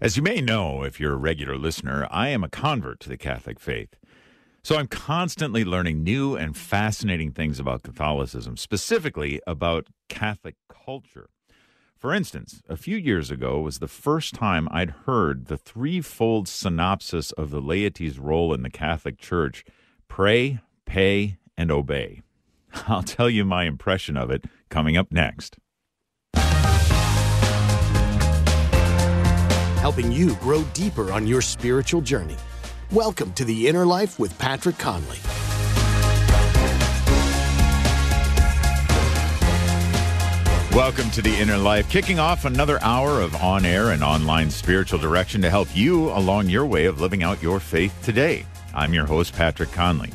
As you may know, if you're a regular listener, I am a convert to the Catholic faith. So I'm constantly learning new and fascinating things about Catholicism, specifically about Catholic culture. For instance, a few years ago was the first time I'd heard the threefold synopsis of the laity's role in the Catholic Church pray, pay, and obey. I'll tell you my impression of it coming up next. Helping you grow deeper on your spiritual journey. Welcome to the Inner Life with Patrick Conley. Welcome to the Inner Life, kicking off another hour of on air and online spiritual direction to help you along your way of living out your faith today. I'm your host, Patrick Conley.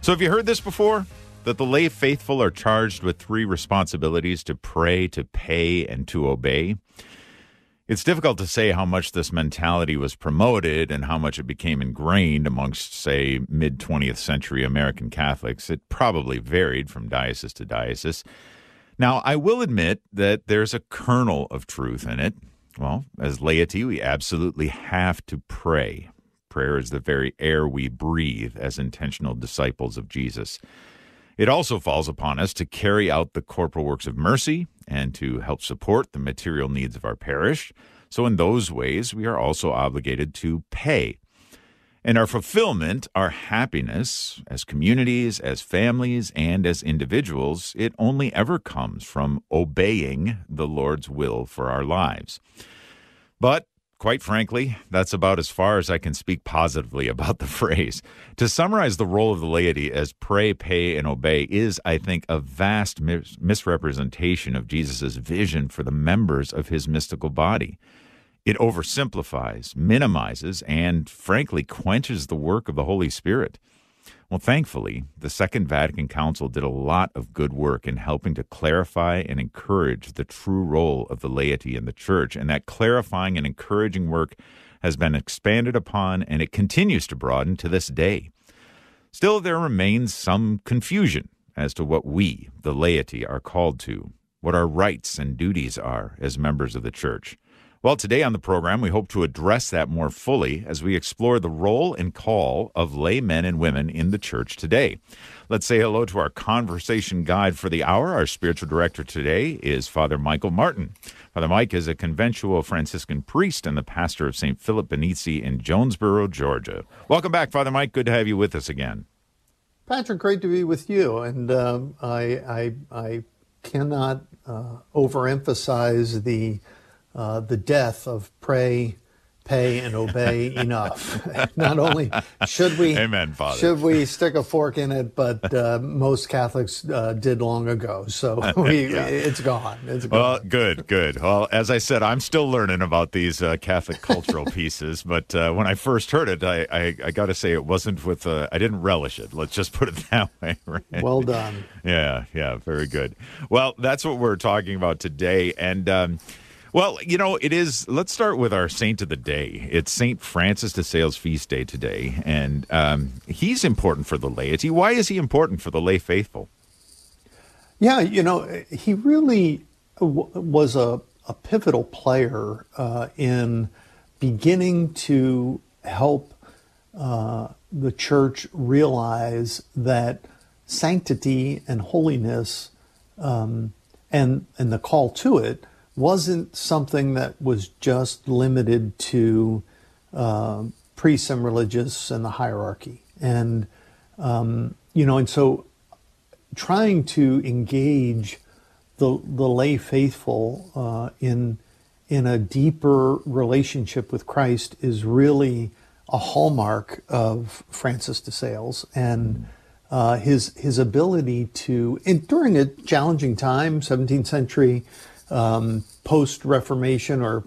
So, have you heard this before? That the lay faithful are charged with three responsibilities to pray, to pay, and to obey. It's difficult to say how much this mentality was promoted and how much it became ingrained amongst, say, mid 20th century American Catholics. It probably varied from diocese to diocese. Now, I will admit that there's a kernel of truth in it. Well, as laity, we absolutely have to pray. Prayer is the very air we breathe as intentional disciples of Jesus. It also falls upon us to carry out the corporal works of mercy and to help support the material needs of our parish. So, in those ways, we are also obligated to pay. And our fulfillment, our happiness as communities, as families, and as individuals, it only ever comes from obeying the Lord's will for our lives. But Quite frankly, that's about as far as I can speak positively about the phrase. To summarize the role of the laity as pray, pay, and obey is, I think, a vast mis- misrepresentation of Jesus' vision for the members of his mystical body. It oversimplifies, minimizes, and frankly quenches the work of the Holy Spirit. Well, thankfully, the Second Vatican Council did a lot of good work in helping to clarify and encourage the true role of the laity in the church. And that clarifying and encouraging work has been expanded upon and it continues to broaden to this day. Still, there remains some confusion as to what we, the laity, are called to, what our rights and duties are as members of the church. Well, today on the program, we hope to address that more fully as we explore the role and call of lay men and women in the church today. Let's say hello to our conversation guide for the hour. Our spiritual director today is Father Michael Martin. Father Mike is a conventual Franciscan priest and the pastor of St. Philip Benizi in Jonesboro, Georgia. Welcome back, Father Mike. Good to have you with us again. Patrick, great to be with you. And um, I, I, I, cannot uh, overemphasize the uh, the death of pray, pay, and obey enough. Not only should we, Amen, Father. should we stick a fork in it, but uh, most Catholics uh, did long ago. So we, yeah. it's gone. It's gone. Well, good, good. Well, as I said, I'm still learning about these uh, Catholic cultural pieces. But uh, when I first heard it, I, I, I got to say it wasn't with. Uh, I didn't relish it. Let's just put it that way. Right? Well done. Yeah, yeah, very good. Well, that's what we're talking about today, and. Um, well, you know, it is. Let's start with our saint of the day. It's Saint Francis de Sales feast day today, and um, he's important for the laity. Why is he important for the lay faithful? Yeah, you know, he really w- was a, a, pivotal player uh, in beginning to help uh, the church realize that sanctity and holiness um, and and the call to it wasn't something that was just limited to uh, priests and religious and the hierarchy. And, um, you know, and so trying to engage the, the lay faithful uh, in, in a deeper relationship with Christ is really a hallmark of Francis de Sales. And uh, his, his ability to, and during a challenging time, 17th century, um, post Reformation or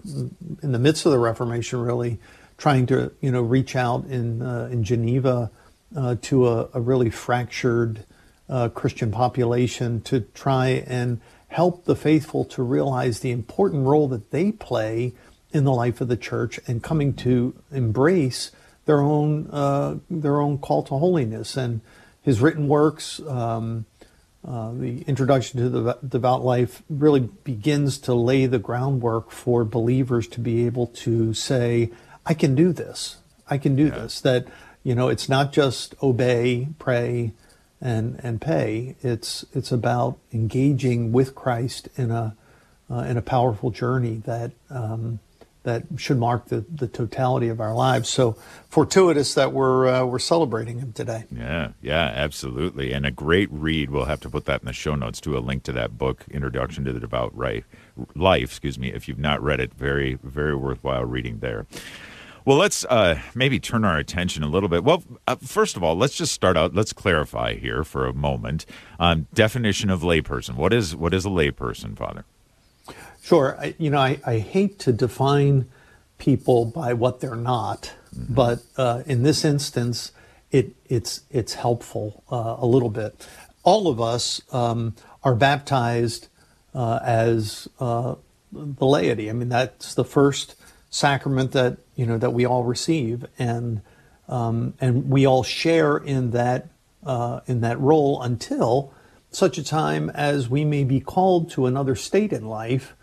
in the midst of the Reformation, really trying to you know reach out in uh, in Geneva uh, to a, a, really fractured uh, Christian population to try and help the faithful to realize the important role that they play in the life of the church and coming to embrace their own uh, their own call to holiness and his written works. Um, uh, the introduction to the devout life really begins to lay the groundwork for believers to be able to say, I can do this. I can do yeah. this. That, you know, it's not just obey, pray, and, and pay. It's, it's about engaging with Christ in a, uh, in a powerful journey that, um, that should mark the, the totality of our lives. So fortuitous that we're uh, we're celebrating him today. Yeah, yeah, absolutely, and a great read. We'll have to put that in the show notes to a link to that book, Introduction to the Devout Life. Excuse me. If you've not read it, very very worthwhile reading there. Well, let's uh, maybe turn our attention a little bit. Well, uh, first of all, let's just start out. Let's clarify here for a moment. Um, definition of layperson. What is what is a layperson, Father? Sure. I, you know, I, I hate to define people by what they're not, mm-hmm. but uh, in this instance, it, it's it's helpful uh, a little bit. All of us um, are baptized uh, as uh, the laity. I mean, that's the first sacrament that you know that we all receive, and um, and we all share in that uh, in that role until such a time as we may be called to another state in life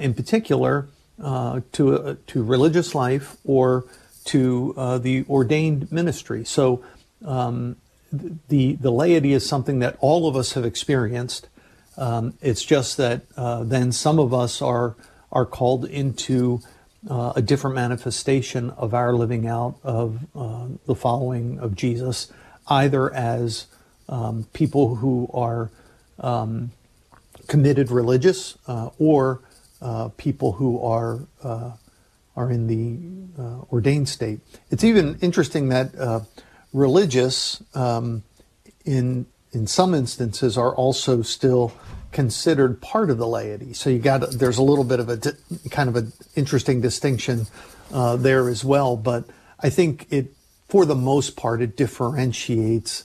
in particular uh, to, uh, to religious life or to the ordained ministry. So um, the, the laity is something that all of us have experienced. Um, it's just that uh, then some of us are are called into uh, a different manifestation of our living out of uh, the following of Jesus, either as um, people who are um, committed religious or uh, people who are uh, are in the uh, ordained state. It's even interesting that uh, religious, um, in in some instances, are also still considered part of the laity. So you got there's a little bit of a di- kind of an interesting distinction uh, there as well. But I think it, for the most part, it differentiates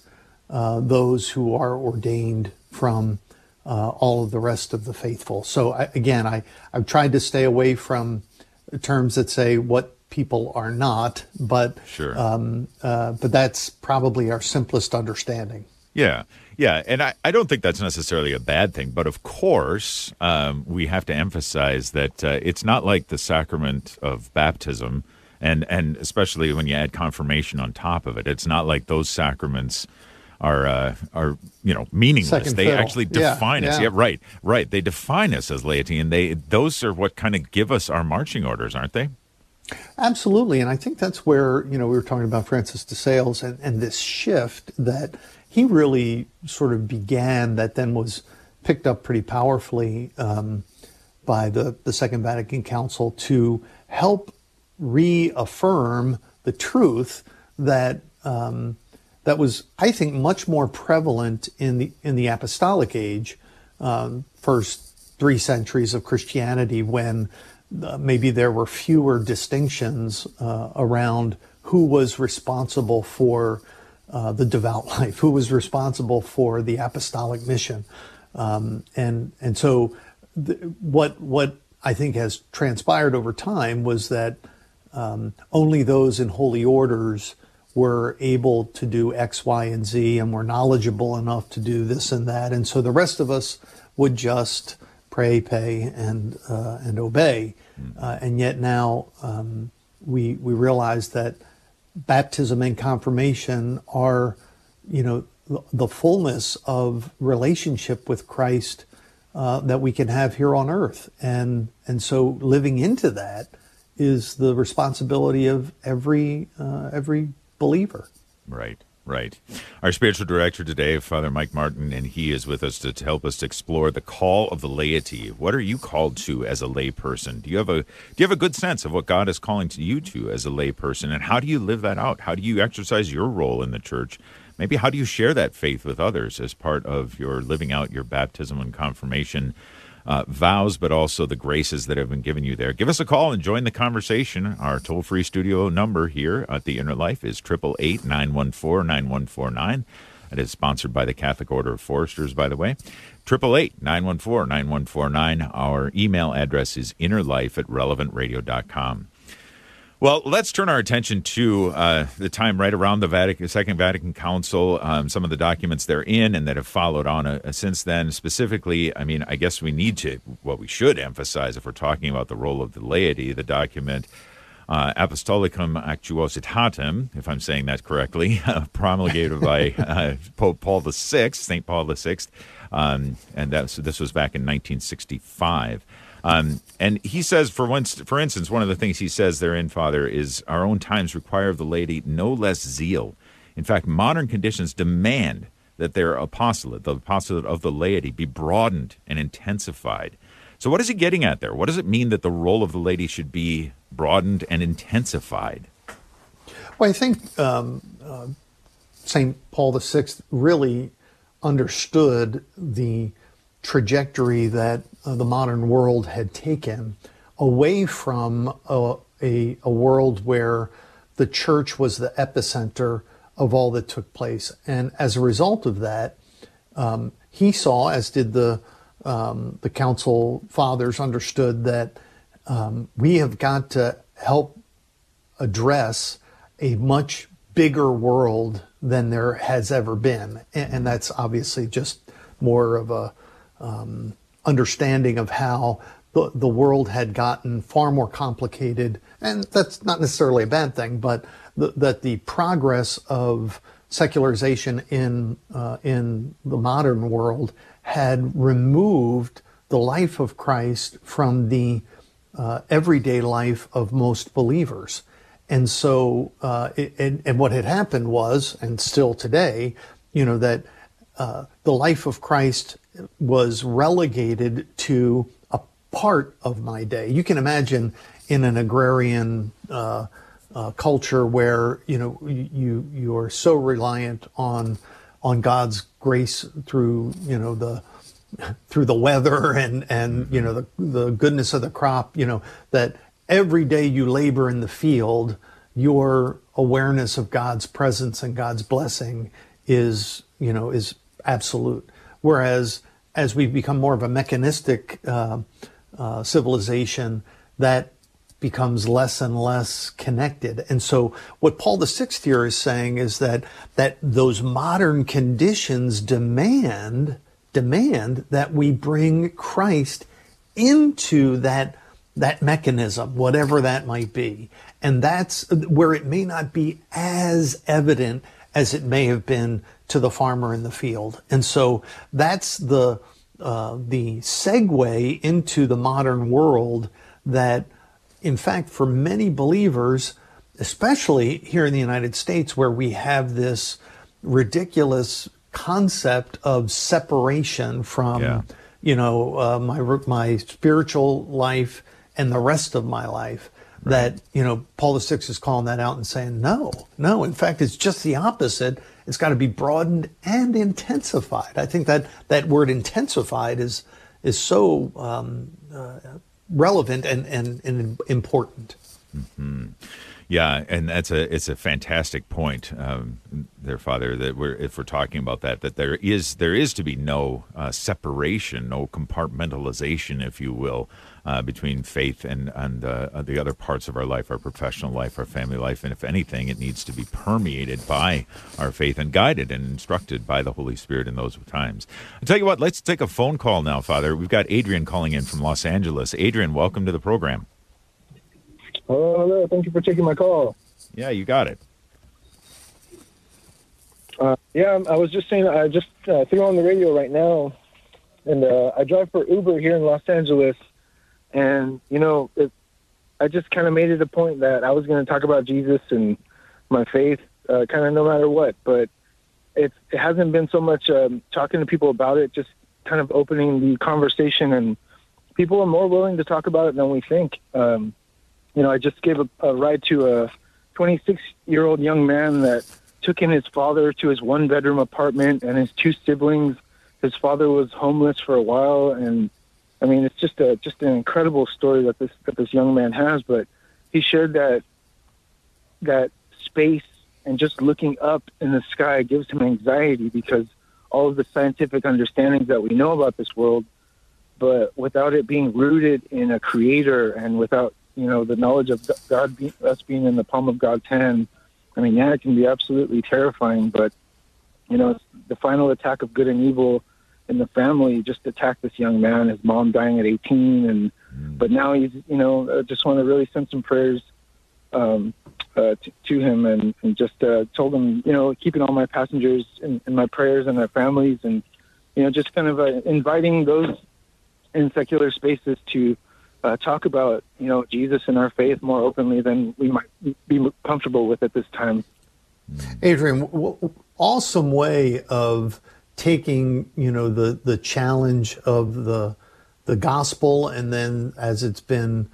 those who are ordained from uh, all of the rest of the faithful. So I, again, I, I've tried to stay away from terms that say what people are not, but sure. Um, uh, but that's probably our simplest understanding. Yeah, yeah, and I, I don't think that's necessarily a bad thing, but of course um, we have to emphasize that uh, it's not like the sacrament of baptism, and and especially when you add confirmation on top of it, it's not like those sacraments are uh, are you know meaningless. Second they fiddle. actually define yeah, us. Yeah. yeah, right, right. They define us as laity, and they those are what kind of give us our marching orders, aren't they? Absolutely, and I think that's where you know we were talking about Francis de Sales and, and this shift that he really sort of began that then was picked up pretty powerfully um, by the the Second Vatican Council to help reaffirm the truth that um, that was, I think, much more prevalent in the in the apostolic age, um, first three centuries of Christianity, when uh, maybe there were fewer distinctions uh, around who was responsible for uh, the devout life, who was responsible for the apostolic mission, um, and and so what what I think has transpired over time was that um, only those in holy orders were able to do X, Y, and Z, and were knowledgeable enough to do this and that. And so the rest of us would just pray, pay, and uh, and obey. Mm-hmm. Uh, and yet now um, we we realize that baptism and confirmation are, you know, the fullness of relationship with Christ uh, that we can have here on earth. And and so living into that is the responsibility of every uh, every believer. Right. Right. Our spiritual director today, Father Mike Martin, and he is with us to, help us explore the call of the laity. What are you called to as a layperson? Do you have a do you have a good sense of what God is calling to you to as a layperson, and how do you live that out? How do you exercise your role in the church? Maybe how do you share that faith with others as part of your living out your baptism and confirmation uh, vows, but also the graces that have been given you there. Give us a call and join the conversation. Our toll free studio number here at the Inner Life is 888 914 9149. It is sponsored by the Catholic Order of Foresters, by the way. 888 914 9149. Our email address is innerlife at relevantradio.com. Well, let's turn our attention to uh, the time right around the Vatican, Second Vatican Council, um, some of the documents they're in and that have followed on uh, since then. Specifically, I mean, I guess we need to, what we should emphasize if we're talking about the role of the laity, the document uh, Apostolicam Actuositatem, if I'm saying that correctly, promulgated by uh, Pope Paul VI, St. Paul VI, um, and that's, this was back in 1965. Um, and he says, for once, for instance, one of the things he says therein, Father, is our own times require of the laity no less zeal. In fact, modern conditions demand that their apostolate, the apostolate of the laity, be broadened and intensified. So, what is he getting at there? What does it mean that the role of the laity should be broadened and intensified? Well, I think um, uh, St. Paul VI really understood the trajectory that uh, the modern world had taken away from a, a, a, world where the church was the epicenter of all that took place. And as a result of that, um, he saw, as did the um, the council fathers, understood that um, we have got to help address a much bigger world than there has ever been, and, and that's obviously just more of a um, understanding of how the, the world had gotten far more complicated. And that's not necessarily a bad thing, but that the progress of secularization in, uh, in the modern world had removed the life of Christ from the uh, everyday life of most believers. And so, uh, it, and, and, what had happened was, and still today, you know, that uh, the life of Christ was relegated to a part of my day. You can imagine in an agrarian uh, uh, culture where you know you you are so reliant on on God's grace through you know the through the weather and and you know the the goodness of the crop. You know that every day you labor in the field, your awareness of God's presence and God's blessing is you know is absolute. Whereas as we become more of a mechanistic uh, uh, civilization, that becomes less and less connected. And so what Paul the VI here is saying is that that those modern conditions demand demand that we bring Christ into that that mechanism, whatever that might be. And that's where it may not be as evident as it may have been to the farmer in the field. And so that's the uh, the segue into the modern world that, in fact, for many believers, especially here in the United States, where we have this ridiculous concept of separation from, yeah. you know, uh, my my spiritual life and the rest of my life that you know Paul VI is calling that out and saying no, no. In fact, it's just the opposite. It's got to be broadened and intensified. I think that that word intensified is is so um, uh, relevant and, and, and important. Mm-hmm. Yeah, and that's a it's a fantastic point, um, there, Father. That we're if we're talking about that, that there is there is to be no uh, separation, no compartmentalization, if you will, uh, between faith and and uh, the other parts of our life, our professional life, our family life, and if anything, it needs to be permeated by our faith and guided and instructed by the Holy Spirit in those times. I tell you what, let's take a phone call now, Father. We've got Adrian calling in from Los Angeles. Adrian, welcome to the program. Hello, hello. Thank you for taking my call. Yeah, you got it. Uh, yeah, I was just saying, I just uh, threw on the radio right now, and uh, I drive for Uber here in Los Angeles and, you know, it, I just kind of made it a point that I was going to talk about Jesus and my faith, uh, kind of no matter what. But it hasn't been so much um, talking to people about it, just kind of opening the conversation. And people are more willing to talk about it than we think. Um, you know, I just gave a, a ride to a 26 year old young man that took in his father to his one bedroom apartment and his two siblings. His father was homeless for a while and I mean, it's just a just an incredible story that this that this young man has. But he shared that that space and just looking up in the sky gives him anxiety because all of the scientific understandings that we know about this world, but without it being rooted in a creator and without you know, the knowledge of God, be, us being in the palm of God's hand. I mean, yeah, it can be absolutely terrifying, but you know, the final attack of good and evil in the family just attacked this young man. His mom dying at 18, and mm. but now he's, you know, I just want to really send some prayers um, uh, to, to, him and, and just uh, told him, you know, keeping all my passengers in, in, my prayers and their families, and you know, just kind of uh, inviting those in secular spaces to uh, talk about, you know, Jesus and our faith more openly than we might be comfortable with at this time. Adrian, awesome way of taking, you know, the the challenge of the the gospel, and then as it's been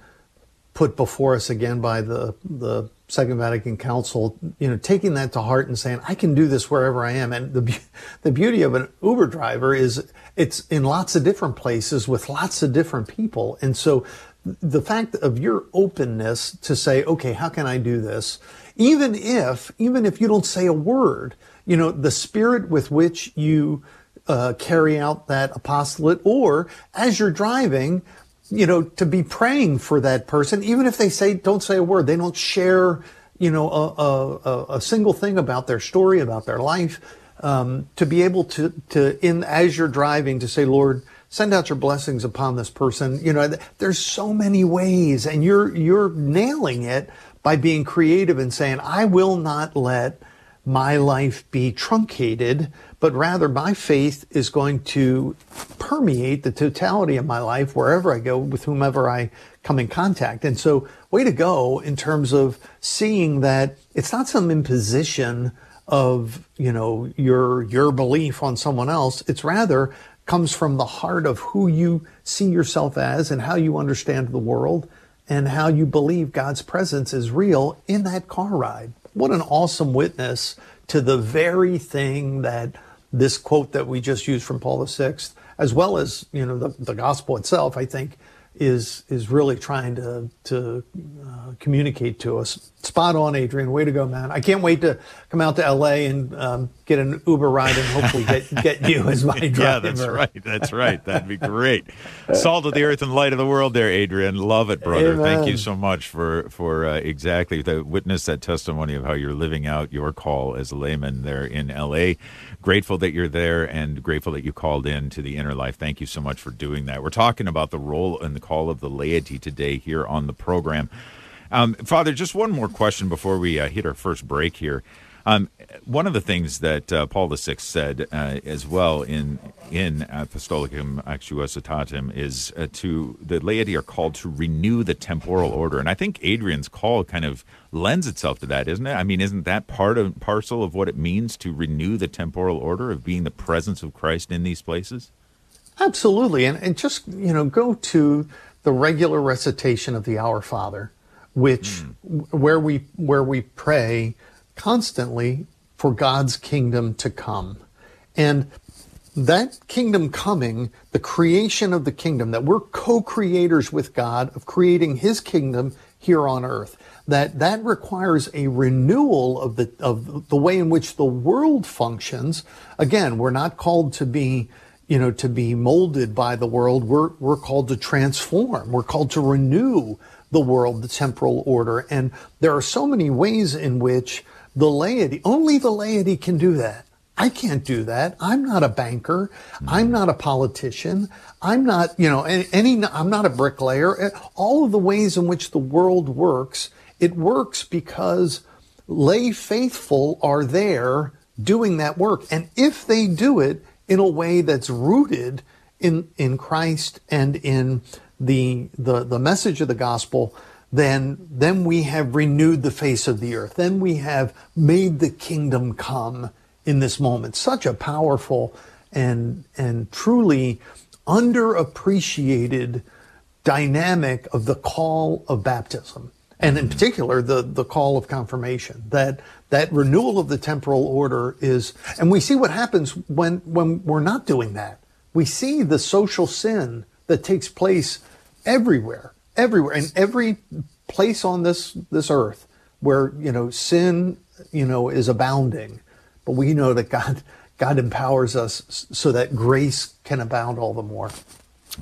put before us again by the the Second Vatican Council, you know, taking that to heart and saying, I can do this wherever I am. And the, the beauty of an Uber driver is it's in lots of different places with lots of different people. And so the fact of your openness to say, okay, how can I do this? Even if, even if you don't say a word, you know, the spirit with which you uh, carry out that apostolate, or as you're driving, you know, to be praying for that person, even if they say, don't say a word, they don't share, you know, a, a, a single thing about their story, about their life, um, to be able to, to, in, as you're driving, to say, Lord, send out your blessings upon this person. You know, there's so many ways and you're, you're nailing it by being creative and saying, I will not let my life be truncated, but rather my faith is going to permeate the totality of my life wherever I go with whomever I come in contact. And so way to go in terms of seeing that it's not some imposition of, you know, your, your belief on someone else. It's rather comes from the heart of who you see yourself as and how you understand the world and how you believe God's presence is real in that car ride. What an awesome witness to the very thing that this quote that we just used from Paul VI, as well as you know the, the gospel itself, I think is is really trying to to uh, communicate to us. Spot on, Adrian. Way to go, man! I can't wait to come out to LA and um, get an Uber ride and hopefully get get you as my driver. yeah, that's right. That's right. That'd be great. Salt of the earth and light of the world, there, Adrian. Love it, brother. Amen. Thank you so much for for uh, exactly the witness that testimony of how you're living out your call as a layman there in LA grateful that you're there and grateful that you called in to the inner life. Thank you so much for doing that. We're talking about the role and the call of the laity today here on the program. Um, Father, just one more question before we uh, hit our first break here. Um, one of the things that uh, Paul VI said uh, as well in in Apostolicam Actuositatem is uh, to the laity are called to renew the temporal order, and I think Adrian's call kind of lends itself to that, isn't it? I mean, isn't that part of parcel of what it means to renew the temporal order of being the presence of Christ in these places? Absolutely, and and just you know go to the regular recitation of the Our Father, which mm. where we where we pray constantly for God's kingdom to come. And that kingdom coming, the creation of the kingdom, that we're co-creators with God of creating his kingdom here on earth, that that requires a renewal of the, of the way in which the world functions. Again, we're not called to be, you know, to be molded by the world. We're, we're called to transform. We're called to renew the world, the temporal order. And there are so many ways in which the laity, only the laity can do that. I can't do that. I'm not a banker. I'm mm-hmm. not a politician. I'm not, you know, any, I'm not a bricklayer. All of the ways in which the world works, it works because lay faithful are there doing that work. And if they do it in a way that's rooted in, in Christ and in the, the, the message of the gospel, then, then we have renewed the face of the earth. Then we have made the kingdom come in this moment. Such a powerful and, and truly underappreciated dynamic of the call of baptism. And in particular, the, the call of confirmation, that, that renewal of the temporal order is, and we see what happens when, when we're not doing that. We see the social sin that takes place everywhere everywhere in every place on this this earth where you know sin you know is abounding. But we know that god god empowers us so that grace can abound all the more.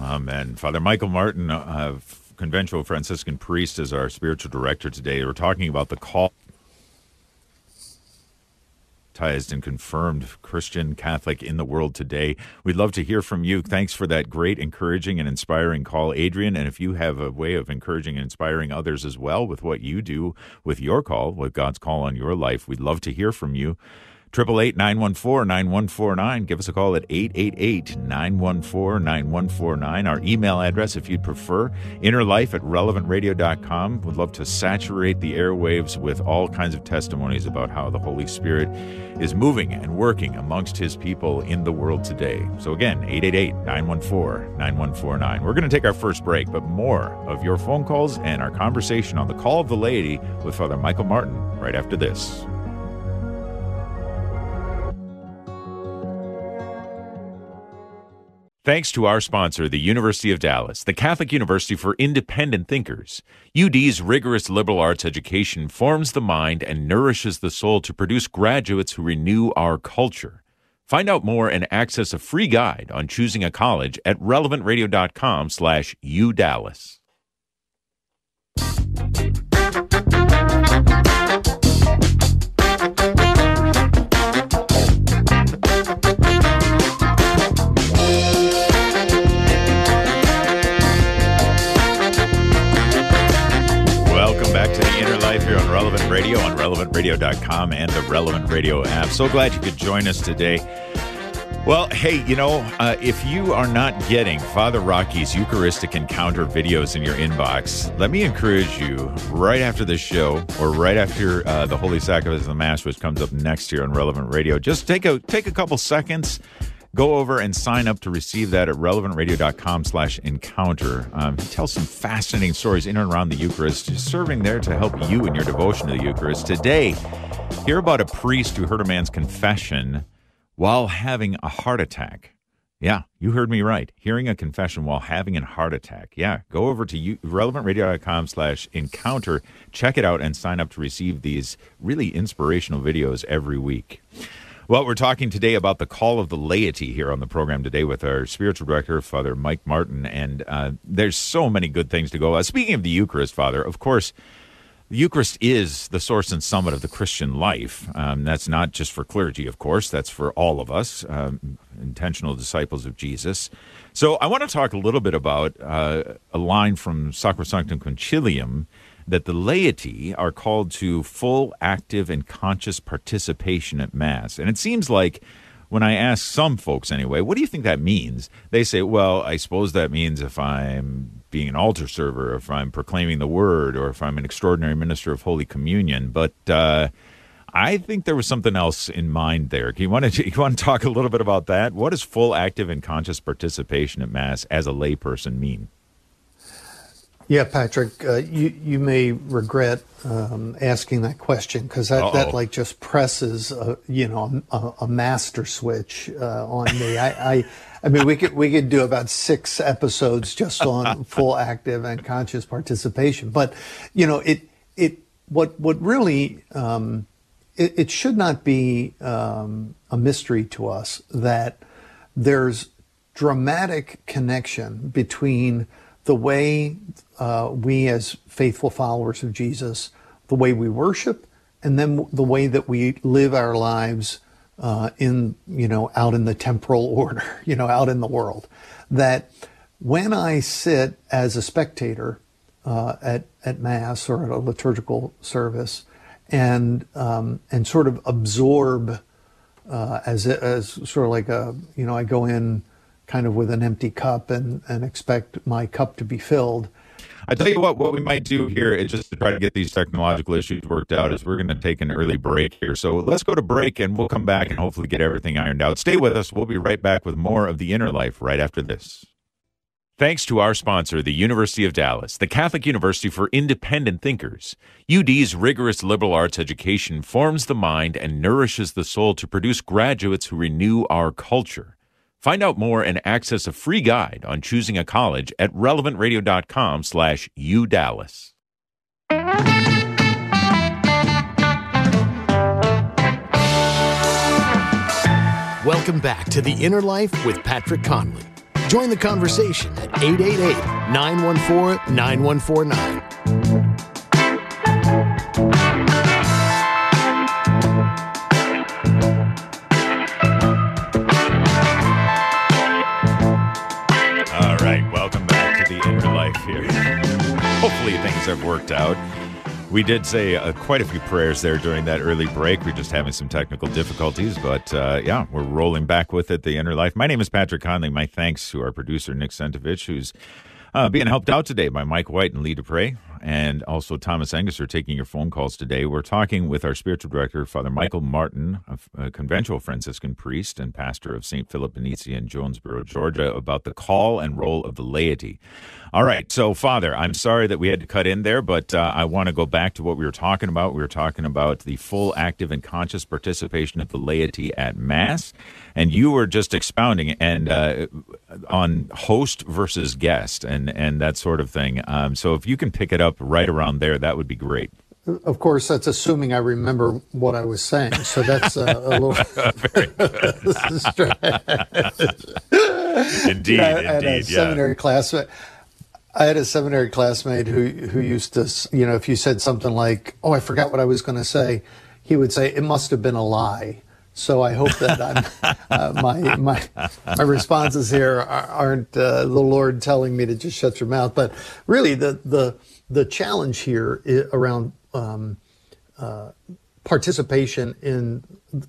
Amen. Father michael martin uh, conventual Franciscan priest is our spiritual director today. We're talking about the call and confirmed Christian Catholic in the world today. We'd love to hear from you. Thanks for that great, encouraging, and inspiring call, Adrian. And if you have a way of encouraging and inspiring others as well with what you do with your call, with God's call on your life, we'd love to hear from you. Triple eight nine one four nine one four nine. Give us a call at 888-914-9149. Our email address, if you'd prefer, innerlife at relevantradio.com. Would love to saturate the airwaves with all kinds of testimonies about how the Holy Spirit is moving and working amongst his people in the world today. So again, 888-914-9149. We're going to take our first break, but more of your phone calls and our conversation on the call of the laity with Father Michael Martin right after this. Thanks to our sponsor, the University of Dallas, the Catholic University for Independent Thinkers. UD's rigorous liberal arts education forms the mind and nourishes the soul to produce graduates who renew our culture. Find out more and access a free guide on choosing a college at relevantradio.com slash udallas. Radio on relevantradio.com and the Relevant Radio app. So glad you could join us today. Well, hey, you know, uh, if you are not getting Father Rocky's Eucharistic Encounter videos in your inbox, let me encourage you right after the show or right after uh, the Holy Sacrifice of the Mass, which comes up next year on Relevant Radio, just take a take a couple seconds go over and sign up to receive that at relevantradio.com slash encounter. Um, he tells some fascinating stories in and around the eucharist. Serving there to help you in your devotion to the eucharist. Today hear about a priest who heard a man's confession while having a heart attack. Yeah you heard me right. Hearing a confession while having a heart attack. Yeah go over to relevantradio.com slash encounter. Check it out and sign up to receive these really inspirational videos every week well, we're talking today about the call of the laity here on the program today with our spiritual director, Father Mike Martin. And uh, there's so many good things to go. Uh, speaking of the Eucharist, Father, of course, the Eucharist is the source and summit of the Christian life. Um, that's not just for clergy, of course, that's for all of us, um, intentional disciples of Jesus. So I want to talk a little bit about uh, a line from Sacrosanctum Concilium that the laity are called to full, active, and conscious participation at Mass. And it seems like when I ask some folks anyway, what do you think that means? They say, well, I suppose that means if I'm being an altar server, if I'm proclaiming the word, or if I'm an extraordinary minister of Holy Communion. But uh, I think there was something else in mind there. You want to you want to talk a little bit about that? What does full, active, and conscious participation at Mass as a layperson mean? Yeah, Patrick, uh, you you may regret um, asking that question because that, that like just presses a, you know a, a master switch uh, on me. I, I, I mean we could we could do about six episodes just on full active and conscious participation, but you know it it what what really um, it, it, should not be um, a mystery to us that there's dramatic connection between the way uh, we, as faithful followers of Jesus, the way we worship, and then the way that we live our lives uh, in, you know, out in the temporal order, you know, out in the world. That when I sit as a spectator uh, at at mass or at a liturgical service, and um, and sort of absorb uh, as as sort of like a, you know, I go in kind of with an empty cup and, and expect my cup to be filled. I tell you what, what we might do here is just to try to get these technological issues worked out is we're going to take an early break here. So let's go to break and we'll come back and hopefully get everything ironed out. Stay with us. We'll be right back with more of the inner life right after this. Thanks to our sponsor, the University of Dallas, the Catholic University for Independent Thinkers. UD's rigorous liberal arts education forms the mind and nourishes the soul to produce graduates who renew our culture. Find out more and access a free guide on choosing a college at relevantradio.com slash udallas. Welcome back to The Inner Life with Patrick Conley. Join the conversation at 888 914 9149. Hopefully, things have worked out. We did say uh, quite a few prayers there during that early break. We're just having some technical difficulties, but uh, yeah, we're rolling back with it. The inner life. My name is Patrick Conley. My thanks to our producer Nick Sentovich, who's uh, being helped out today by Mike White and Lee Dupre, and also Thomas Angus are taking your phone calls today. We're talking with our spiritual director, Father Michael Martin, a conventual Franciscan priest and pastor of St. Philip Benizi in Jonesboro, Georgia, about the call and role of the laity. All right, so Father, I'm sorry that we had to cut in there, but uh, I want to go back to what we were talking about. We were talking about the full, active, and conscious participation of the laity at Mass, and you were just expounding and uh, on host versus guest and and that sort of thing. Um, so if you can pick it up right around there, that would be great. Of course, that's assuming I remember what I was saying. So that's uh, a little. indeed, I, I had a indeed, seminary classmate. I had a seminary classmate who who used to, you know, if you said something like, "Oh, I forgot what I was going to say," he would say, "It must have been a lie." So I hope that I'm, uh, my my my responses here aren't uh, the Lord telling me to just shut your mouth, but really the the the challenge here around um, uh, participation in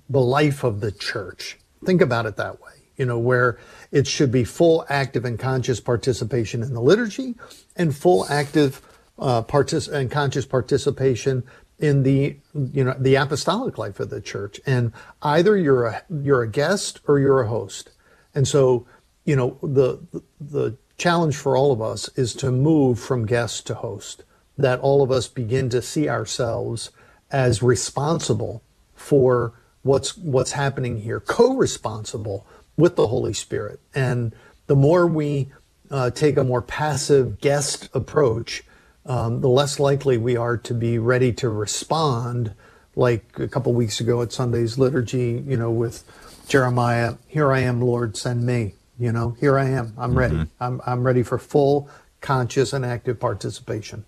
the life of the church. Think about it that way. You know, where it should be full, active, and conscious participation in the liturgy, and full, active, uh, partic- and conscious participation in the you know the apostolic life of the church. And either you're a you're a guest or you're a host. And so, you know, the the challenge for all of us is to move from guest to host. That all of us begin to see ourselves as responsible for what's what's happening here, co-responsible with the Holy Spirit. And the more we uh, take a more passive guest approach, um, the less likely we are to be ready to respond. Like a couple weeks ago at Sunday's liturgy, you know, with Jeremiah, "Here I am, Lord, send me." You know, here I am. I'm ready. Mm-hmm. I'm I'm ready for full, conscious, and active participation.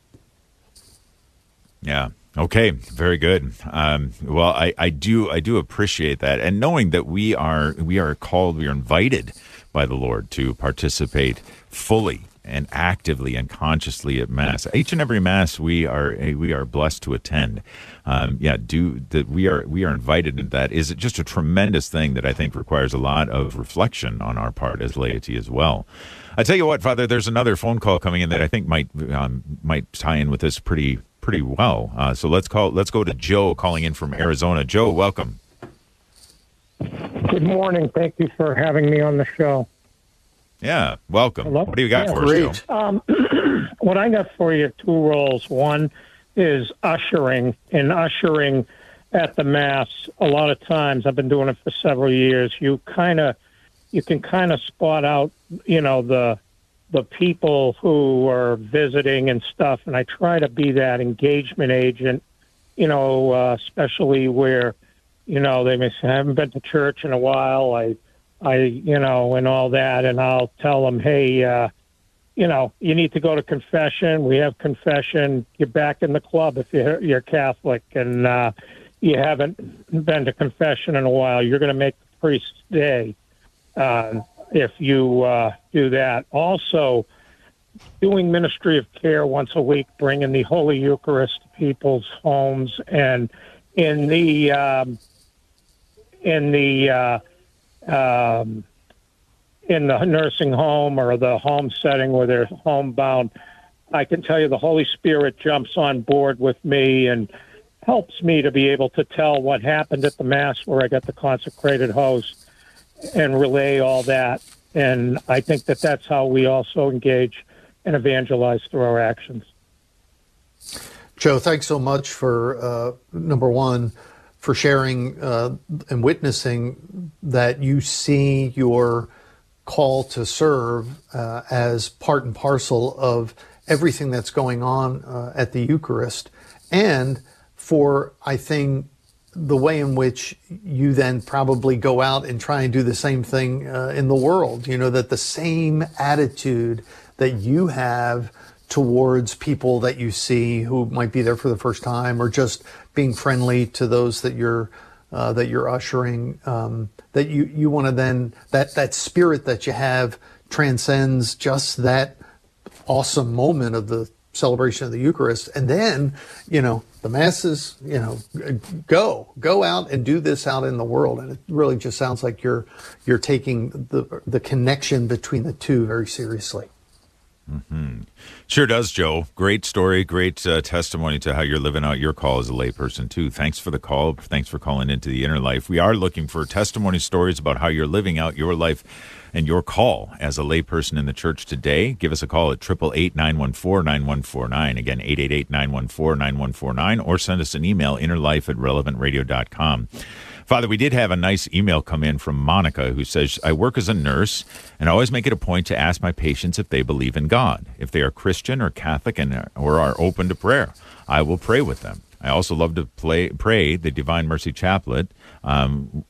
Yeah. Okay, very good. Um, well, I, I do I do appreciate that, and knowing that we are we are called, we are invited by the Lord to participate fully and actively and consciously at mass. Each and every mass we are we are blessed to attend. Um, yeah, do that we are we are invited in that is it just a tremendous thing that I think requires a lot of reflection on our part as laity as well. I tell you what, Father, there's another phone call coming in that I think might um, might tie in with this pretty pretty well. Uh, so let's call let's go to Joe calling in from Arizona. Joe, welcome. Good morning. Thank you for having me on the show. Yeah, welcome. Hello? What do you got yeah, for great. us, Joe? Um, what I got for you two roles. One is ushering, and ushering at the mass. A lot of times, I've been doing it for several years. You kind of, you can kind of spot out, you know, the the people who are visiting and stuff, and I try to be that engagement agent. You know, uh, especially where, you know, they may say I haven't been to church in a while. I I, you know, and all that, and I'll tell them, hey, uh, you know, you need to go to confession. We have confession. You're back in the club if you're, you're Catholic, and uh, you haven't been to confession in a while. You're going to make the priest's day uh, if you uh, do that. Also, doing ministry of care once a week, bringing the Holy Eucharist to people's homes, and in the um, in the uh, um, in the nursing home or the home setting where they're homebound, I can tell you the Holy Spirit jumps on board with me and helps me to be able to tell what happened at the Mass where I got the consecrated host and relay all that. And I think that that's how we also engage and evangelize through our actions. Joe, thanks so much for uh, number one for sharing uh, and witnessing that you see your call to serve uh, as part and parcel of everything that's going on uh, at the Eucharist, and for I think the way in which you then probably go out and try and do the same thing uh, in the world. You know, that the same attitude that you have towards people that you see who might be there for the first time or just being friendly to those that you're uh, that you're ushering um, that you you want to then that that spirit that you have transcends just that awesome moment of the celebration of the Eucharist. And then you know the masses you know go go out and do this out in the world. And it really just sounds like you're you're taking the the connection between the two very seriously Mm-hmm. Sure does, Joe. Great story, great uh, testimony to how you're living out your call as a layperson, too. Thanks for the call. Thanks for calling into the inner life. We are looking for testimony stories about how you're living out your life and your call as a layperson in the church today. Give us a call at 888 914 9149. Again, 888 914 9149, or send us an email, innerlife at relevantradio.com. Father, we did have a nice email come in from Monica who says, I work as a nurse and I always make it a point to ask my patients if they believe in God, if they are Christian or Catholic and or are open to prayer. I will pray with them. I also love to play, pray the Divine Mercy Chaplet um,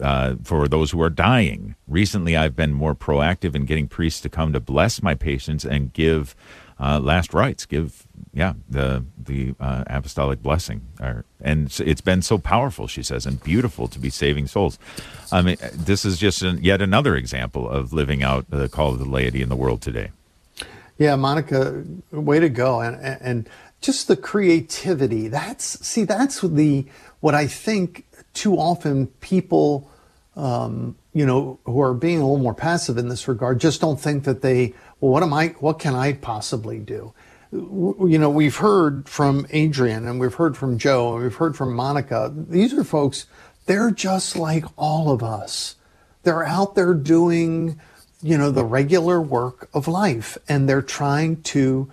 uh, for those who are dying. Recently, I've been more proactive in getting priests to come to bless my patients and give uh, last rites, give yeah the the uh, apostolic blessing, and it's been so powerful. She says, and beautiful to be saving souls. I mean, this is just an, yet another example of living out the call of the laity in the world today. Yeah, Monica, way to go, and and just the creativity. That's see, that's the what I think too often people. Um, you know, who are being a little more passive in this regard, just don't think that they well, what am I, what can I possibly do? You know, we've heard from Adrian and we've heard from Joe and we've heard from Monica. These are folks, they're just like all of us. They're out there doing, you know, the regular work of life and they're trying to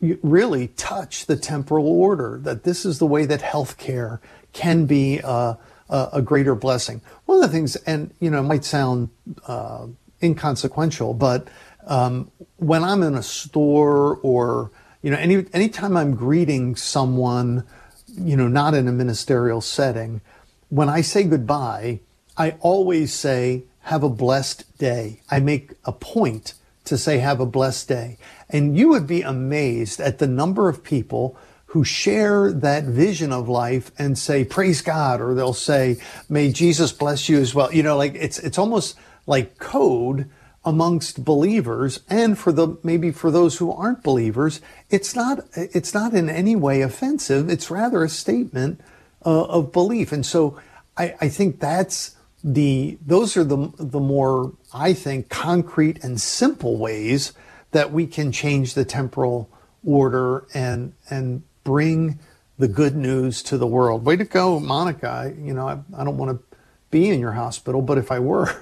really touch the temporal order, that this is the way that healthcare can be a, a, a greater blessing. One of the things, and, you know, it might sound uh, inconsequential, but um, when I'm in a store or you know any anytime I'm greeting someone, you know, not in a ministerial setting, when I say goodbye, I always say have a blessed day. I make a point to say have a blessed day. And you would be amazed at the number of people who share that vision of life and say praise God or they'll say may Jesus bless you as well. You know, like it's it's almost like code amongst believers and for the maybe for those who aren't believers it's not it's not in any way offensive it's rather a statement uh, of belief and so I, I think that's the those are the the more I think concrete and simple ways that we can change the temporal order and and bring the good news to the world. Way to go, Monica. You know, I, I don't want to be in your hospital, but if I were,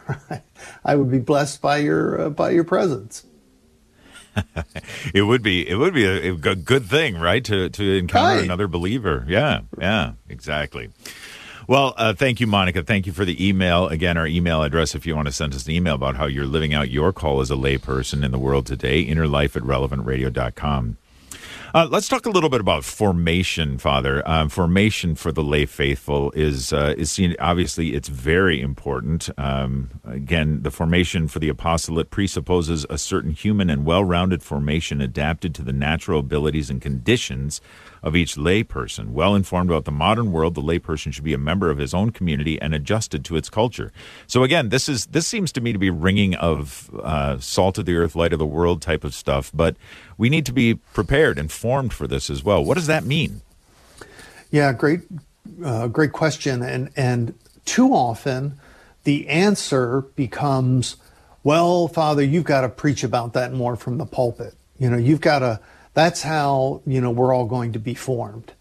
I would be blessed by your uh, by your presence. it would be it would be a, a good thing, right? To to encounter right. another believer. Yeah, yeah, exactly. Well, uh, thank you, Monica. Thank you for the email. Again, our email address, if you want to send us an email about how you're living out your call as a layperson in the world today, innerlife at relevantradio.com. Uh, let's talk a little bit about formation, Father. Um, formation for the lay faithful is uh, is seen. Obviously, it's very important. Um, again, the formation for the apostolate presupposes a certain human and well-rounded formation adapted to the natural abilities and conditions of each layperson. Well informed about the modern world, the layperson should be a member of his own community and adjusted to its culture. So again, this is this seems to me to be ringing of uh, salt of the earth, light of the world type of stuff. But we need to be prepared and formed for this as well. What does that mean? Yeah, great, uh, great question. And and too often, the answer becomes, "Well, Father, you've got to preach about that more from the pulpit. You know, you've got to." That's how, you know, we're all going to be formed.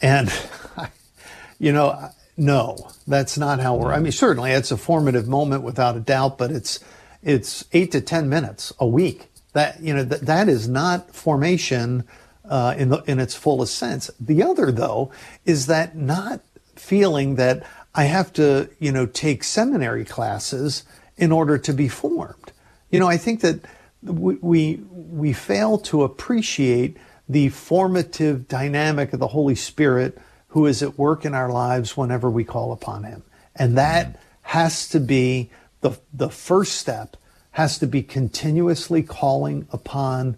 And, you know, no, that's not how we're, I mean, certainly it's a formative moment without a doubt, but it's, it's eight to 10 minutes a week. That, you know, that, that is not formation uh, in, the, in its fullest sense. The other, though, is that not feeling that I have to, you know, take seminary classes in order to be formed. You know, I think that we, we, fail to appreciate the formative dynamic of the Holy Spirit who is at work in our lives whenever we call upon him. And that has to be the, the first step has to be continuously calling upon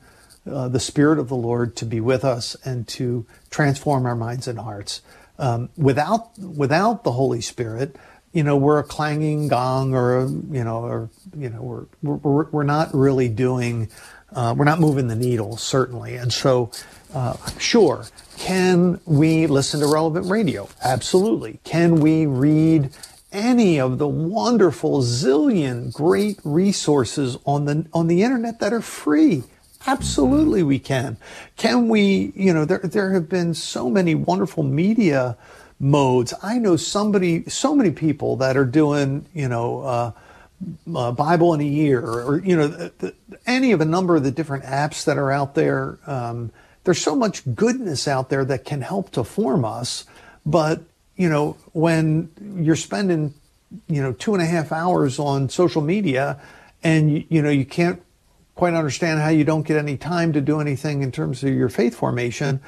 uh, the Spirit of the Lord to be with us and to transform our minds and hearts. Um, without without the Holy Spirit, you know, we're a clanging gong, or you know, or you know, we're we're we're not really doing, uh, we're not moving the needle certainly. And so, uh, sure, can we listen to relevant radio? Absolutely. Can we read any of the wonderful zillion great resources on the on the internet that are free. Absolutely we can. Can we, you know, there there have been so many wonderful media modes. I know somebody so many people that are doing, you know, uh, uh, Bible in a year, or you know, the, the, any of a number of the different apps that are out there. Um, there's so much goodness out there that can help to form us, but you know, when you're spending, you know, two and a half hours on social media and, you, you know, you can't quite understand how you don't get any time to do anything in terms of your faith formation,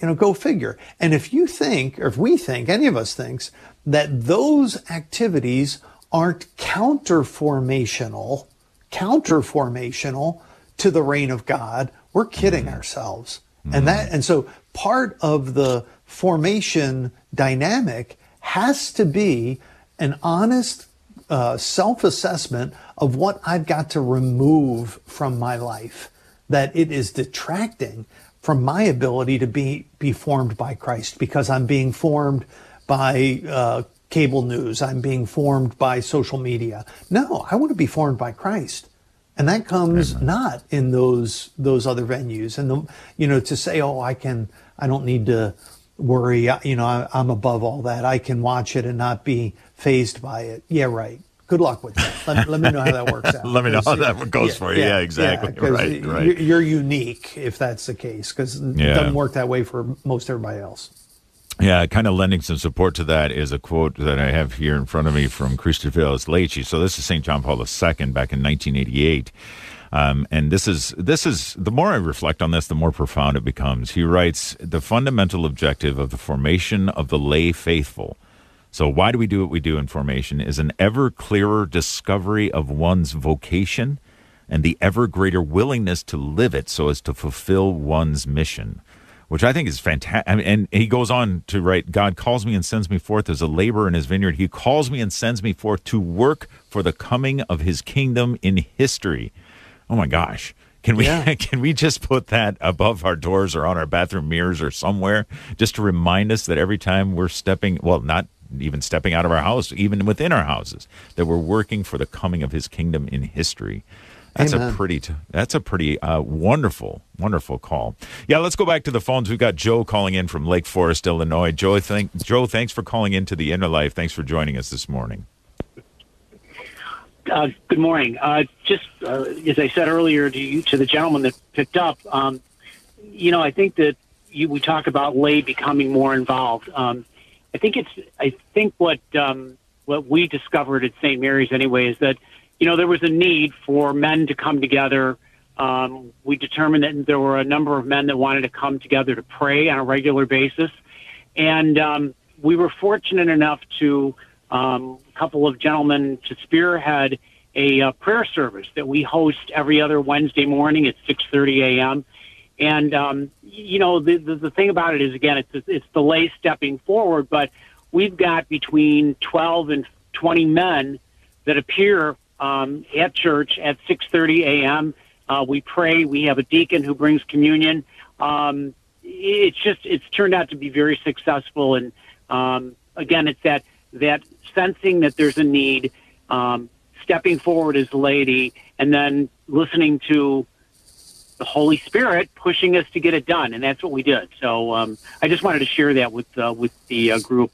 you know, go figure. And if you think, or if we think, any of us thinks that those activities aren't counter formational, counter formational to the reign of God, we're kidding ourselves. Mm-hmm. And that, and so part of the formation dynamic has to be an honest uh, self assessment of what I've got to remove from my life, that it is detracting from my ability to be, be formed by Christ because I'm being formed by uh, cable news, I'm being formed by social media. No, I want to be formed by Christ. And that comes Amen. not in those those other venues. And the, you know, to say, oh, I can, I don't need to worry. You know, I, am above all that. I can watch it and not be fazed by it. Yeah, right. Good luck with that. Let, let me know how that works out. let me know how that goes yeah, for you. Yeah, yeah exactly. Yeah, right, right. You're unique if that's the case because it doesn't work that way for most everybody else. Yeah, kind of lending some support to that is a quote that I have here in front of me from Christifideles Laici. So this is St. John Paul II back in 1988. Um, and this is this is the more I reflect on this, the more profound it becomes. He writes the fundamental objective of the formation of the lay faithful. So why do we do what we do in formation? Is an ever clearer discovery of one's vocation and the ever greater willingness to live it so as to fulfill one's mission which I think is fantastic. I mean, and he goes on to write, God calls me and sends me forth as a laborer in his vineyard. He calls me and sends me forth to work for the coming of his kingdom in history. Oh my gosh. Can we yeah. can we just put that above our doors or on our bathroom mirrors or somewhere just to remind us that every time we're stepping well not even stepping out of our house even within our houses that we're working for the coming of his kingdom in history. That's Amen. a pretty that's a pretty uh, wonderful wonderful call. Yeah, let's go back to the phones. We've got Joe calling in from Lake Forest, Illinois. Joe, thank Joe, thanks for calling into the Inner Life. Thanks for joining us this morning. Uh, good morning. Uh, just uh, as I said earlier to you, to the gentleman that picked up, um, you know, I think that you, we talk about lay becoming more involved. Um, I think it's. I think what um, what we discovered at St. Mary's anyway is that you know there was a need for men to come together. Um, we determined that there were a number of men that wanted to come together to pray on a regular basis, and um, we were fortunate enough to um, a couple of gentlemen to spearhead a uh, prayer service that we host every other Wednesday morning at 6:30 a.m. And um, you know, the, the the thing about it is, again, it's it's the stepping forward, but we've got between 12 and 20 men that appear um, at church at 6:30 a.m. Uh, we pray. We have a deacon who brings communion. Um, it's just it's turned out to be very successful, and um, again, it's that that sensing that there's a need, um, stepping forward as a lady, and then listening to the Holy Spirit pushing us to get it done, and that's what we did. So um, I just wanted to share that with uh, with the uh, group.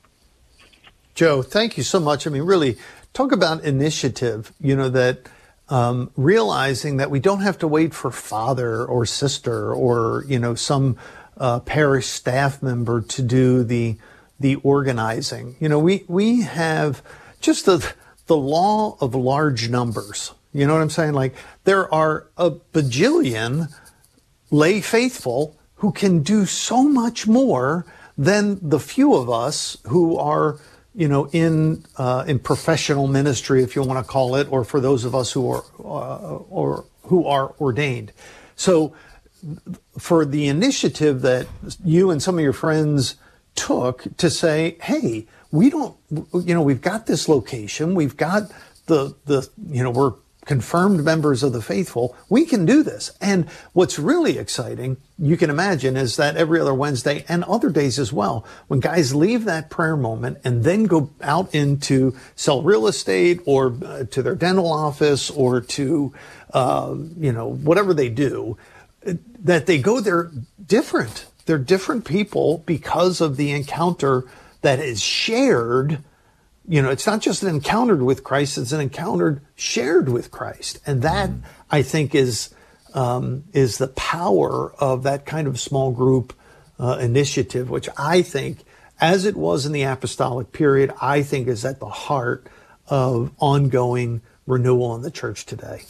Joe, thank you so much. I mean, really, talk about initiative. You know that um, realizing that we don't have to wait for father or sister or you know some uh, parish staff member to do the the organizing. You know, we, we have just the, the law of large numbers. You know what I'm saying? Like there are a bajillion lay faithful who can do so much more than the few of us who are you know, in uh, in professional ministry, if you want to call it, or for those of us who are uh, or who are ordained. So, for the initiative that you and some of your friends took to say, "Hey, we don't, you know, we've got this location, we've got the the, you know, we're confirmed members of the faithful, we can do this. And what's really exciting, you can imagine, is that every other Wednesday and other days as well, when guys leave that prayer moment and then go out into sell real estate or uh, to their dental office or to, uh, you know, whatever they do, that they go there different. They're different people because of the encounter that is shared you know, it's not just an encounter with Christ, it's an encounter shared with Christ. And that, mm. I think, is, um, is the power of that kind of small group uh, initiative, which I think, as it was in the apostolic period, I think is at the heart of ongoing renewal in the church today.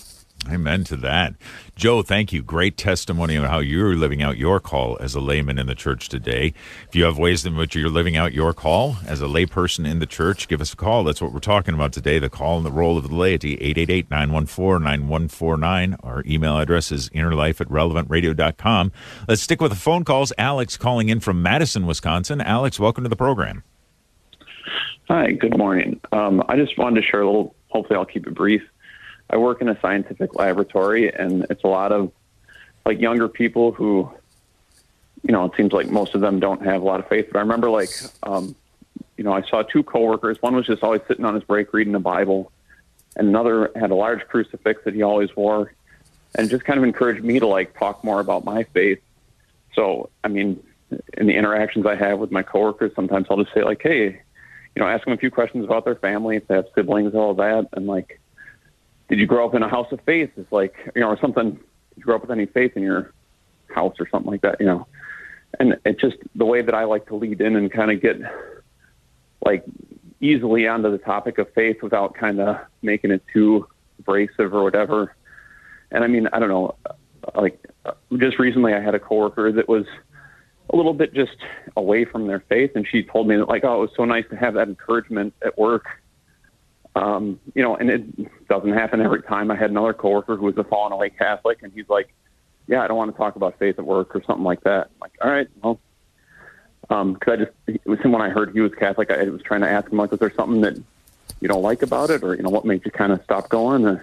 Amen to that. Joe, thank you. Great testimony on how you're living out your call as a layman in the church today. If you have ways in which you're living out your call as a layperson in the church, give us a call. That's what we're talking about today the call and the role of the laity, 888 914 9149. Our email address is innerlife at relevantradio.com. Let's stick with the phone calls. Alex calling in from Madison, Wisconsin. Alex, welcome to the program. Hi, good morning. Um, I just wanted to share a little, hopefully, I'll keep it brief I work in a scientific laboratory, and it's a lot of like younger people who, you know, it seems like most of them don't have a lot of faith. But I remember like, um, you know, I saw two coworkers. One was just always sitting on his break reading the Bible, and another had a large crucifix that he always wore, and just kind of encouraged me to like talk more about my faith. So, I mean, in the interactions I have with my coworkers, sometimes I'll just say like, hey, you know, ask them a few questions about their family, if they have siblings, all that, and like did you grow up in a house of faith? It's like, you know, or something. Did you grow up with any faith in your house or something like that? You know, and it's just the way that I like to lead in and kind of get like easily onto the topic of faith without kind of making it too abrasive or whatever. And I mean, I don't know, like just recently I had a coworker that was a little bit just away from their faith and she told me that like, oh, it was so nice to have that encouragement at work um, you know, and it doesn't happen every time. I had another coworker who was a fallen away Catholic, and he's like, "Yeah, I don't want to talk about faith at work or something like that." I'm like, all right, well, because um, I just it was him when I heard he was Catholic. I was trying to ask him like, "Was there something that you don't like about it, or you know, what made you kind of stop going?" Uh,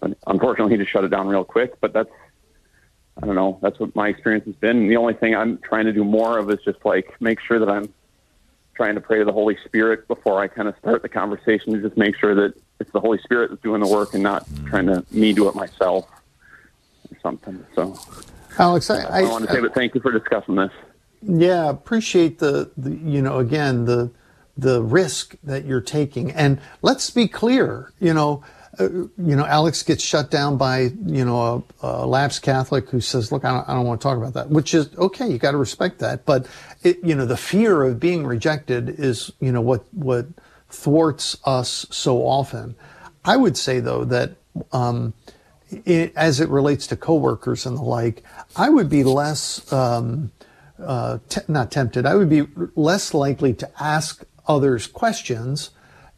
but unfortunately, he just shut it down real quick. But that's I don't know. That's what my experience has been. The only thing I'm trying to do more of is just like make sure that I'm trying to pray to the Holy Spirit before I kind of start the conversation to just make sure that it's the Holy Spirit that's doing the work and not mm. trying to me do it myself or something. So, Alex, I, I, I want to say, but thank you for discussing this. Yeah, appreciate the, the you know again the the risk that you're taking, and let's be clear, you know you know, Alex gets shut down by, you know, a, a lapsed Catholic who says, look, I don't, I don't, want to talk about that, which is okay. You got to respect that. But it, you know, the fear of being rejected is, you know, what, what thwarts us so often. I would say though that, um, it, as it relates to coworkers and the like, I would be less, um, uh, te- not tempted. I would be less likely to ask others questions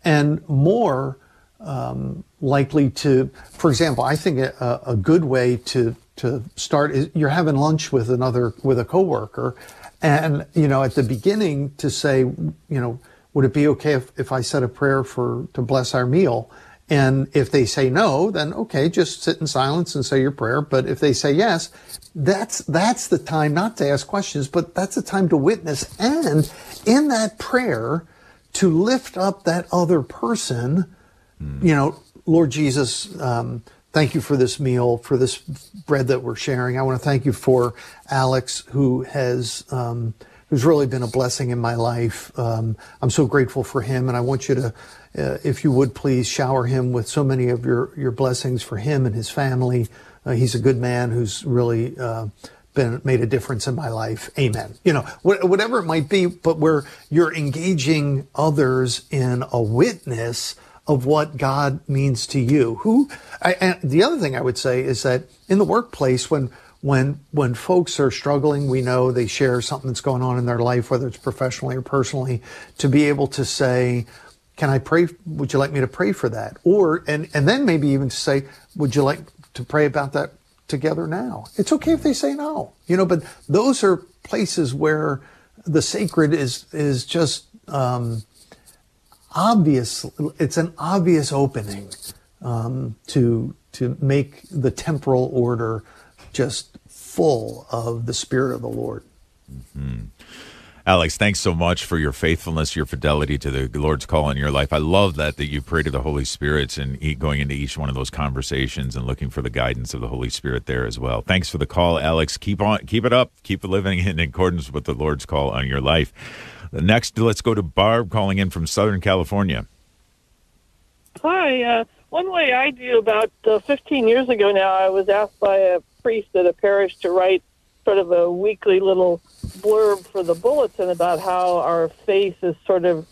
and more, um, likely to, for example, I think a, a, good way to to start is you're having lunch with another with a coworker, and you know at the beginning to say, you know, would it be okay if, if I said a prayer for to bless our meal? And if they say no, then okay, just sit in silence and say your prayer. But if they say yes, that's that's the time not to ask questions, but that's the time to witness and in that prayer to lift up that other person You know, Lord Jesus, um, thank you for this meal, for this bread that we're sharing. I want to thank you for Alex, who has um, who's really been a blessing in my life. Um, I'm so grateful for him, and I want you to, uh, if you would please, shower him with so many of your your blessings for him and his family. Uh, he's a good man who's really. Uh, been made a difference in my life. Amen. You know, wh- whatever it might be, but where you're engaging others in a witness of what God means to you. Who, I, and the other thing I would say is that in the workplace, when when when folks are struggling, we know they share something that's going on in their life, whether it's professionally or personally, to be able to say, "Can I pray? Would you like me to pray for that?" Or and and then maybe even to say, "Would you like to pray about that together now?" It's okay if they say no, you know. But those are places where the sacred is is just um, obvious. It's an obvious opening um, to to make the temporal order just full of the Spirit of the Lord. Mm-hmm. Alex, thanks so much for your faithfulness, your fidelity to the Lord's call in your life. I love that that you pray to the Holy Spirit and going into each one of those conversations and looking for the guidance of the Holy Spirit there as well. Thanks for the call, Alex. Keep on, keep it up. Keep living in accordance with the Lord's call on your life. Next, let's go to Barb calling in from Southern California. Hi. Uh, one way I do about uh, 15 years ago now, I was asked by a priest at a parish to write sort of a weekly little blurb for the bulletin about how our faith is sort of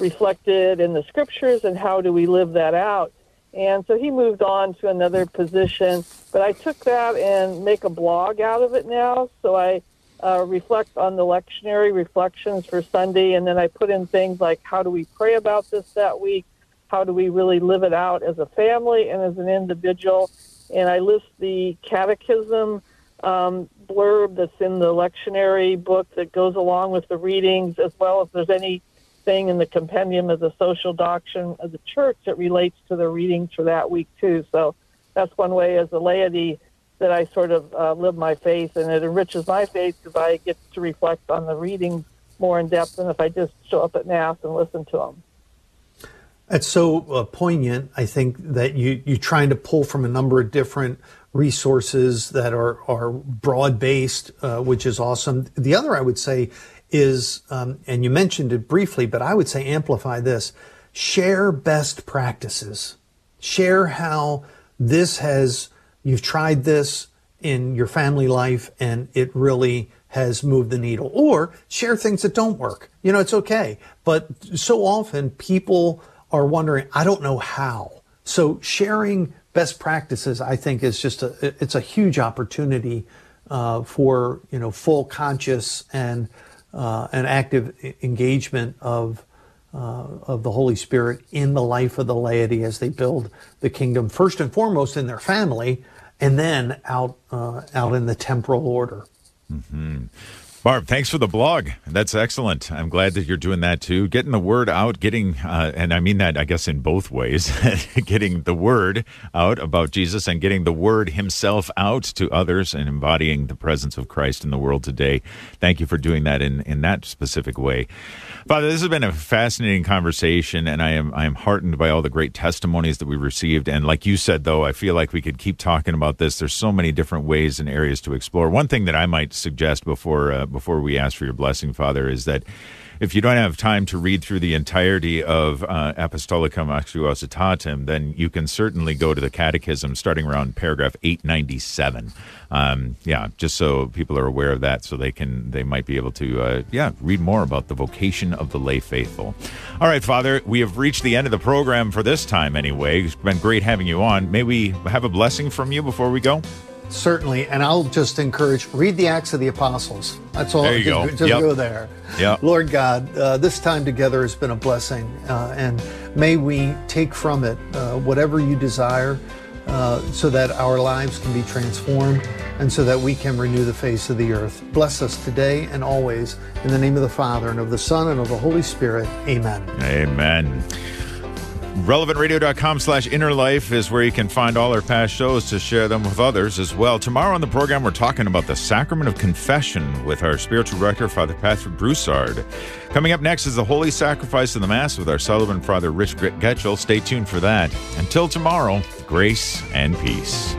reflected in the scriptures and how do we live that out. And so he moved on to another position, but I took that and make a blog out of it now. So I uh, reflect on the lectionary reflections for Sunday, and then I put in things like how do we pray about this that week? How do we really live it out as a family and as an individual? And I list the catechism um, blurb that's in the lectionary book that goes along with the readings, as well as there's anything in the compendium of the social doctrine of the church that relates to the readings for that week, too. So that's one way as a laity that I sort of uh, live my faith, and it enriches my faith because I get to reflect on the readings more in depth than if I just show up at Mass and listen to them. It's so uh, poignant. I think that you you're trying to pull from a number of different resources that are are broad based, uh, which is awesome. The other I would say is, um, and you mentioned it briefly, but I would say amplify this: share best practices, share how this has you've tried this in your family life and it really has moved the needle or share things that don't work. You know, it's okay. But so often people are wondering, I don't know how. So sharing best practices, I think is just a, it's a huge opportunity uh, for, you know, full conscious and, uh, an active engagement of, uh, of the Holy Spirit in the life of the laity as they build the kingdom, first and foremost in their family, and then out uh, out in the temporal order. Mm-hmm. Barb, thanks for the blog. That's excellent. I'm glad that you're doing that too. Getting the word out, getting, uh, and I mean that, I guess, in both ways getting the word out about Jesus and getting the word himself out to others and embodying the presence of Christ in the world today. Thank you for doing that in, in that specific way. Father, this has been a fascinating conversation, and I am I am heartened by all the great testimonies that we received. And like you said, though, I feel like we could keep talking about this. There's so many different ways and areas to explore. One thing that I might suggest before uh, before we ask for your blessing, Father, is that if you don't have time to read through the entirety of uh, Apostolicam Actuositatem, then you can certainly go to the Catechism starting around paragraph 897. Um, yeah, just so people are aware of that, so they can they might be able to uh, yeah read more about the vocation of the lay faithful. All right, Father, we have reached the end of the program for this time. Anyway, it's been great having you on. May we have a blessing from you before we go? Certainly, and I'll just encourage read the Acts of the Apostles. That's all. There you just, go. Just yep. go there. Yeah. Lord God, uh, this time together has been a blessing, uh, and may we take from it uh, whatever you desire, uh, so that our lives can be transformed, and so that we can renew the face of the earth. Bless us today and always, in the name of the Father and of the Son and of the Holy Spirit. Amen. Amen. RelevantRadio.com slash inner life is where you can find all our past shows to share them with others as well. Tomorrow on the program, we're talking about the sacrament of confession with our spiritual director, Father Patrick Broussard. Coming up next is the Holy Sacrifice of the Mass with our Sullivan Father Rich Getchell. Stay tuned for that. Until tomorrow, grace and peace.